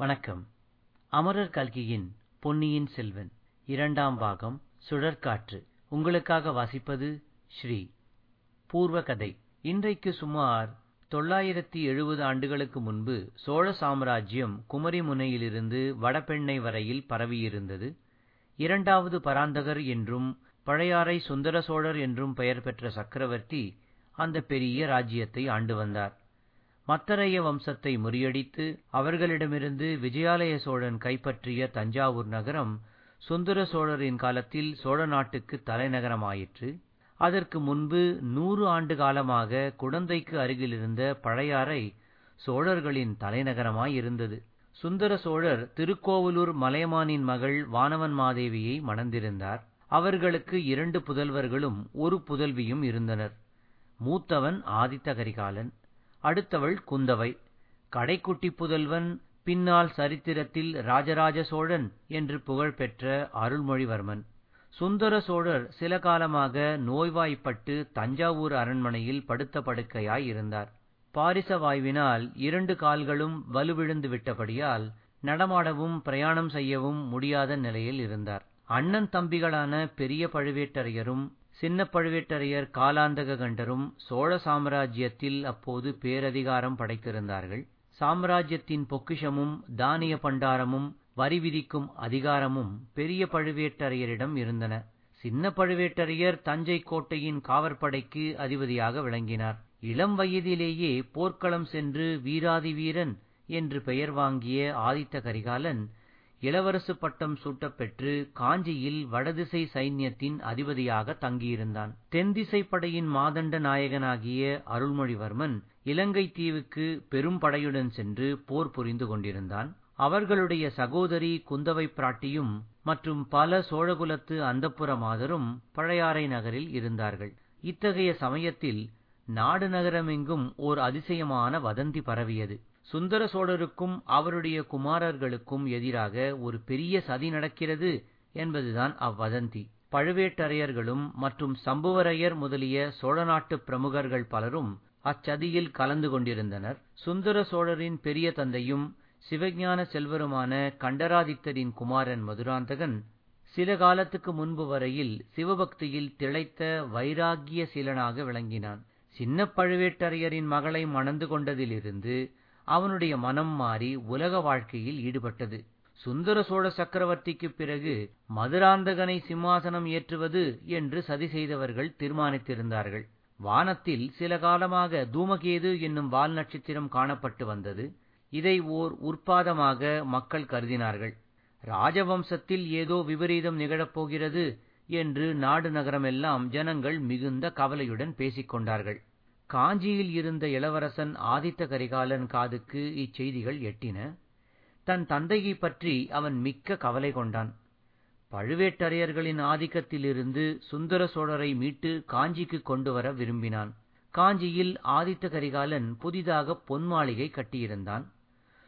வணக்கம். அமரர் கல்கியின் பொன்னியின் செல்வன் இரண்டாம் பாகம் சுழற்காற்று. உங்களுக்காக வாசிப்பது ஸ்ரீ பூர்வ கதை இன்றைக்கு சுமார் தொள்ளாயிரத்தி எழுபது ஆண்டுகளுக்கு முன்பு சோழ சாம்ராஜ்யம் குமரிமுனையிலிருந்து வடபெண்ணை வரையில் பரவியிருந்தது. இரண்டாவது பராந்தகர் என்றும் பழையாறை சுந்தர சோழர் என்றும் பெயர் பெற்ற சக்கரவர்த்தி அந்த பெரிய ராஜ்யத்தை ஆண்டு வந்தார். மத்தரைய வம்சத்தை முறியடித்து அவர்களிடமிருந்து விஜயாலய சோழன் கைப்பற்றிய தஞ்சாவூர் நகரம் சுந்தர சோழரின் காலத்தில் சோழ நாட்டுக்கு தலைநகரமாயிற்று. அதற்கு முன்பு நூறு ஆண்டு காலமாக குடந்தைக்கு அருகிலிருந்த பழையாறை சோழர்களின் தலைநகரமாயிருந்தது. சுந்தர சோழர் திருக்கோவலூர் மலையமானின் மகள் வானவன் மாதேவியை மணந்திருந்தார். அவர்களுக்கு இரண்டு புதல்வர்களும் ஒரு புதல்வியும் இருந்தனர். மூத்தவன் ஆதித்த கரிகாலன். அடுத்தவள் குந்தவை. கடைக்குட்டி புதல்வன் பின்னால் சரித்திரத்தில் ராஜராஜ சோழன் என்று புகழ்பெற்ற அருள்மொழிவர்மன். சுந்தர சோழர் சில காலமாக நோய்வாய்ப்பட்டு தஞ்சாவூர் அரண்மனையில் படுத்த படுக்கையாய் இருந்தார். பாரிச வாய்வினால் இரண்டு கால்களும் வலுவிழுந்து விட்டபடியால் நடமாடவும் பிரயாணம் செய்யவும் முடியாத நிலையில் இருந்தார். அண்ணன் தம்பிகளான பெரிய பழுவேட்டரையரும் சின்ன பழுவேட்டரையர் காலாந்தக கண்டரும் சோழ சாம்ராஜ்யத்தில் அப்போது பேரதிகாரம் படைத்திருந்தார்கள். சாம்ராஜ்யத்தின் பொக்கிஷமும் தானிய பண்டாரமும் வரி விதிக்கும் அதிகாரமும் பெரிய பழுவேட்டரையரிடம் இருந்தன. சின்ன பழுவேட்டரையர் தஞ்சை கோட்டையின் காவற்படைக்கு அதிபதியாக விளங்கினார். இளம் வயதிலேயே போர்க்களம் சென்று வீராதி வீரன் என்று பெயர் வாங்கிய ஆதித்த கரிகாலன் இளவரசு பட்டம் சூட்டப் பெற்று காஞ்சியில் வடதிசை சைன்யத்தின் அதிபதியாக தங்கியிருந்தான். தென்திசை படையின் மாதண்ட நாயகனாகிய அருள்மொழிவர்மன் இலங்கை தீவுக்கு பெரும் படையுடன் சென்று போர் புரிந்து கொண்டிருந்தான். அவர்களுடைய சகோதரி குந்தவை பிராட்டியும் மற்றும் பல சோழகுலத்து அந்தப்புற மாதரும் பழையாறை நகரில் இருந்தார்கள். இத்தகைய சமயத்தில் நாடு நகரமெங்கும் ஓர் அதிசயமான வதந்தி பரவியது. சுந்தர சோழருக்கும் அவருடைய குமாரர்களுக்கும் எதிராக ஒரு பெரிய சதி நடக்கிறது என்பதுதான் அவ்வதந்தி. பழுவேட்டரையர்களும் மற்றும் சம்புவரையர் முதலிய சோழ நாட்டு பிரமுகர்கள் பலரும் அச்சதியில் கலந்து கொண்டிருந்தனர். சுந்தர சோழரின் பெரிய தந்தையும் சிவஞான செல்வருமான கண்டராதித்தரின் குமாரன் மதுராந்தகன் சில காலத்துக்கு முன்பு வரையில் சிவபக்தியில் திளைத்த வைராகிய சீலனாக விளங்கினான். சின்ன பழுவேட்டரையரின் மகளை மணந்து கொண்டதிலிருந்து அவனுடைய மனம் மாறி உலக வாழ்க்கையில் ஈடுபட்டது. சுந்தர சோழ சக்கரவர்த்திக்குப் பிறகு மதுராந்தகனை சிம்மாசனம் ஏற்றுவது என்று சதி செய்தவர்கள் தீர்மானித்திருந்தார்கள். வானத்தில் சில காலமாக தூமகேது என்னும் வால் நட்சத்திரம் காணப்பட்டு வந்தது. இதை ஓர் உற்பாதமாக மக்கள் கருதினார்கள். ராஜவம்சத்தில் ஏதோ விபரீதம் நிகழப்போகிறது என்று நாடு நகரமெல்லாம் ஜனங்கள் மிகுந்த கவலையுடன் பேசிக் கொண்டார்கள் காஞ்சியில் இருந்த இளவரசன் ஆதித்த கரிகாலன் காதுக்கு இச்செய்திகள் எட்டின. தன் தந்தையைப் பற்றி அவன் மிக்க கவலை கொண்டான். பழுவேட்டரையர்களின் ஆதிக்கத்திலிருந்து சுந்தர சோழரை மீட்டு காஞ்சிக்கு கொண்டு வர விரும்பினான். காஞ்சியில் ஆதித்த கரிகாலன் புதிதாக பொன் மாளிகை கட்டியிருந்தான்.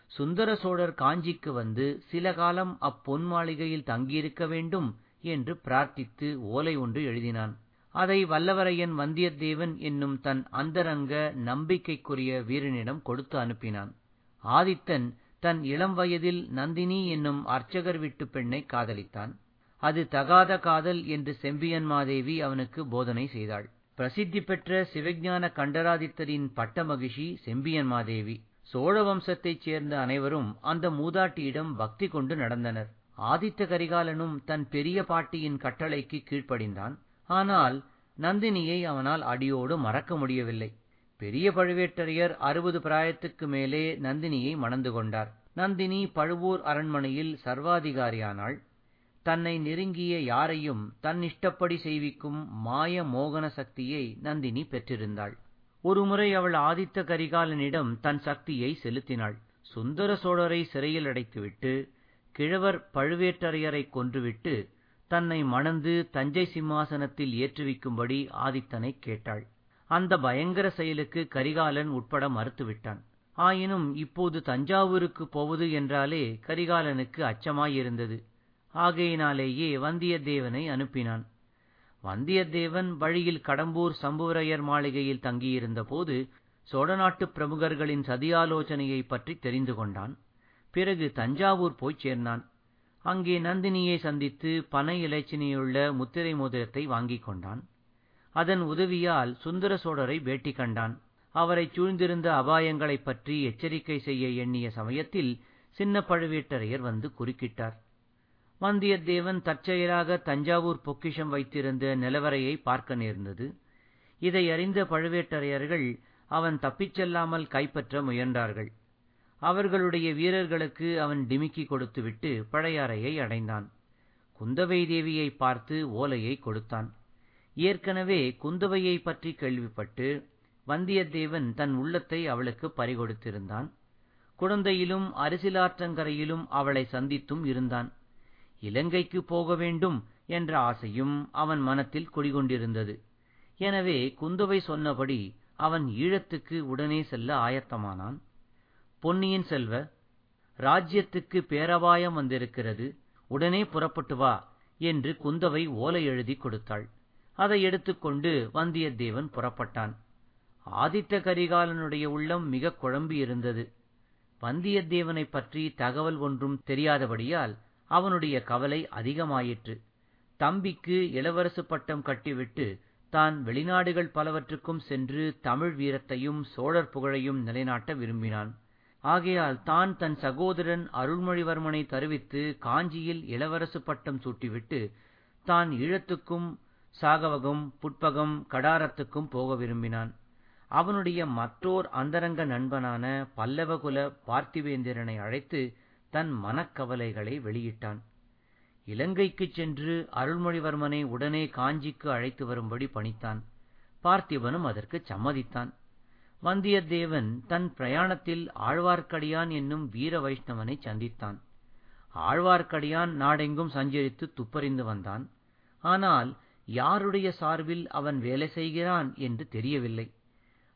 சுந்தர சோழர் காஞ்சிக்கு வந்து சில காலம் அப்பொன் மாளிகையில் தங்கியிருக்க வேண்டும் என்று பிரார்த்தித்து ஓலை ஒன்று எழுதினான். அதை வல்லவரையன் வந்தியத்தேவன் என்னும் தன் அந்தரங்க நம்பிக்கைக்குரிய வீரனிடம் கொடுத்து அனுப்பினான். ஆதித்தன் தன் இளம் வயதில் நந்தினி என்னும் அர்ச்சகர் வீட்டு பெண்ணை காதலித்தான். அது தகாத காதல் என்று செம்பியன் மாதேவி அவனுக்கு போதனை செய்தாள். பிரசித்தி பெற்ற சிவஞான கண்டராதித்தரின் பட்ட மகிழ்ச்சி செம்பியன் மாதேவி. சோழ வம்சத்தைச் சேர்ந்த அனைவரும் அந்த மூதாட்டியிடம் பக்தி கொண்டு நடந்தனர். ஆதித்த கரிகாலனும் தன் பெரிய பாட்டியின் கட்டளைக்கு கீழ்ப்படிந்தான். ஆனால் நந்தினியை அவனால் அடியோடு மறக்க முடியவில்லை. பெரிய பழுவேட்டரையர் அறுபது பிராயத்துக்கு மேலே நந்தினியை மணந்து கொண்டார். நந்தினி பழுவூர் அரண்மனையில் சர்வாதிகாரியானாள். தன்னை நெருங்கிய யாரையும் தன் இஷ்டப்படி செய்விக்கும் மாய மோகன சக்தியை நந்தினி பெற்றிருந்தாள். ஒருமுறை அவள் ஆதித்த கரிகாலனிடம் தன் சக்தியை செலுத்தினாள். சுந்தர சோழரை சிறையில் அடைத்துவிட்டு கிழவர் பழுவேட்டரையரை கொன்றுவிட்டு தன்னை மணந்து தஞ்சை சிம்மாசனத்தில் ஏற்றுவிக்கும்படி ஆதித்தனை கேட்டாள். அந்த பயங்கர செயலுக்கு கரிகாலன் உட்பட மறுத்துவிட்டான். ஆயினும் இப்போது தஞ்சாவூருக்கு போவது என்றாலே கரிகாலனுக்கு அச்சமாயிருந்தது. ஆகையினாலேயே வந்தியத்தேவனை அனுப்பினான். வந்தியத்தேவன் வழியில் கடம்பூர் சம்புவரையர் மாளிகையில் தங்கியிருந்தபோது சோழநாட்டுப் சோழ நாட்டுப் பிரமுகர்களின் சதியாலோசனையைப் பற்றி தெரிந்து கொண்டான். பிறகு தஞ்சாவூர் போய்ச் சேர்ந்தான். அங்கே நந்தினியை சந்தித்து பனை இலைச்சினையுள்ள முத்திரை மோதிரத்தை வாங்கிக் கொண்டான். அதன் உதவியால் சுந்தர சோழரை பேட்டி கண்டான். அவரைச் சூழ்ந்திருந்த அபாயங்களைப் பற்றி எச்சரிக்கை செய்ய எண்ணிய சமயத்தில் சின்ன பழுவேட்டரையர் வந்து குறுக்கிட்டார். வந்தியத்தேவன் தற்செயலாக தஞ்சாவூர் பொக்கிஷம் வைத்திருந்த நிலவரையை பார்க்க நேர்ந்தது. இதை அறிந்த பழுவேட்டரையர்கள் அவன் தப்பிச் செல்லாமல் கைப்பற்ற முயன்றார்கள். அவர்களுடைய வீரர்களுக்கு அவன் டிமிக்கி கொடுத்துவிட்டு பழையாறையை அடைந்தான். குந்தவை தேவியை பார்த்து ஓலையை கொடுத்தான். ஏற்கனவே குந்தவையை பற்றி கேள்விப்பட்டு வந்தியத்தேவன் தன் உள்ளத்தை அவளுக்கு பறிகொடுத்திருந்தான். குழந்தையிலும் அரிசிலாற்றங்கரையிலும் அவளை சந்தித்தும் இருந்தான். இலங்கைக்கு போக வேண்டும் என்ற ஆசையும் அவன் மனத்தில் குடிகொண்டிருந்தது. எனவே குந்தவை சொன்னபடி அவன் ஈழத்துக்கு உடனே செல்ல ஆயத்தமானான். பொன்னியின் செல்வ ராஜ்யத்துக்கு பேரபாயம் வந்திருக்கிறது உடனே புறப்பட்டு வா என்று குந்தவை ஓலை எழுதி கொடுத்தாள். அதை எடுத்துக்கொண்டு வந்தியத்தேவன் புறப்பட்டான். ஆதித்த கரிகாலனுடைய உள்ளம் மிக குழம்பி இருந்தது. வந்தியத்தேவனைப் பற்றி தகவல் ஒன்றும் தெரியாதபடியால் அவனுடைய கவலை அதிகமாயிற்று. தம்பிக்கு இளவரசு பட்டம் கட்டிவிட்டு தான் வெளிநாடுகள் பலவற்றுக்கும் சென்று தமிழ் வீரத்தையும் சோழர் புகழையும் நிலைநாட்ட விரும்பினான். ஆகையால் தான் தன் சகோதரன் அருள்மொழிவர்மனை தருவித்து காஞ்சியில் இளவரசு பட்டம் சூட்டிவிட்டு தான் ஈழத்துக்கும் சாகவகம் புட்பகம் கடாரத்துக்கும் போக விரும்பினான். அவனுடைய மற்றோர் அந்தரங்க நண்பனான பல்லவகுல பார்த்திவேந்திரனை அழைத்து தன் மனக்கவலைகளை வெளியிட்டான். இலங்கைக்குச் சென்று அருள்மொழிவர்மனை உடனே காஞ்சிக்கு அழைத்து வரும்படி பணித்தான். பார்த்திபனும் அதற்கு சம்மதித்தான். வந்தியத்தேவன் தன் பிரயாணத்தில் ஆழ்வார்க்கடியான் என்னும் வீர வைஷ்ணவனை சந்தித்தான். ஆழ்வார்க்கடியான் நாடெங்கும் சஞ்சரித்து துப்பறிந்து வந்தான். ஆனால் யாருடைய சார்பில் அவன் வேலை செய்கிறான் என்று தெரியவில்லை.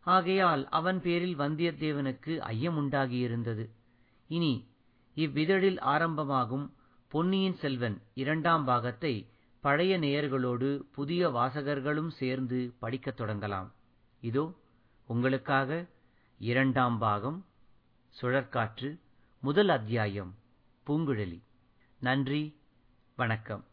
ஆகையால் அவன் பேரில் வந்தியத்தேவனுக்கு ஐயமுண்டாகியிருந்தது இனி இவ்விதழில் ஆரம்பமாகும் பொன்னியின் செல்வன் இரண்டாம் பாகத்தை பழைய நேயர்களோடு புதிய வாசகர்களும் சேர்ந்து படிக்கத் தொடங்கலாம். இதோ உங்களுக்காக இரண்டாம் பாகம் சுழற்காற்று முதல் அத்தியாயம் பூங்குழலி. நன்றி வணக்கம்.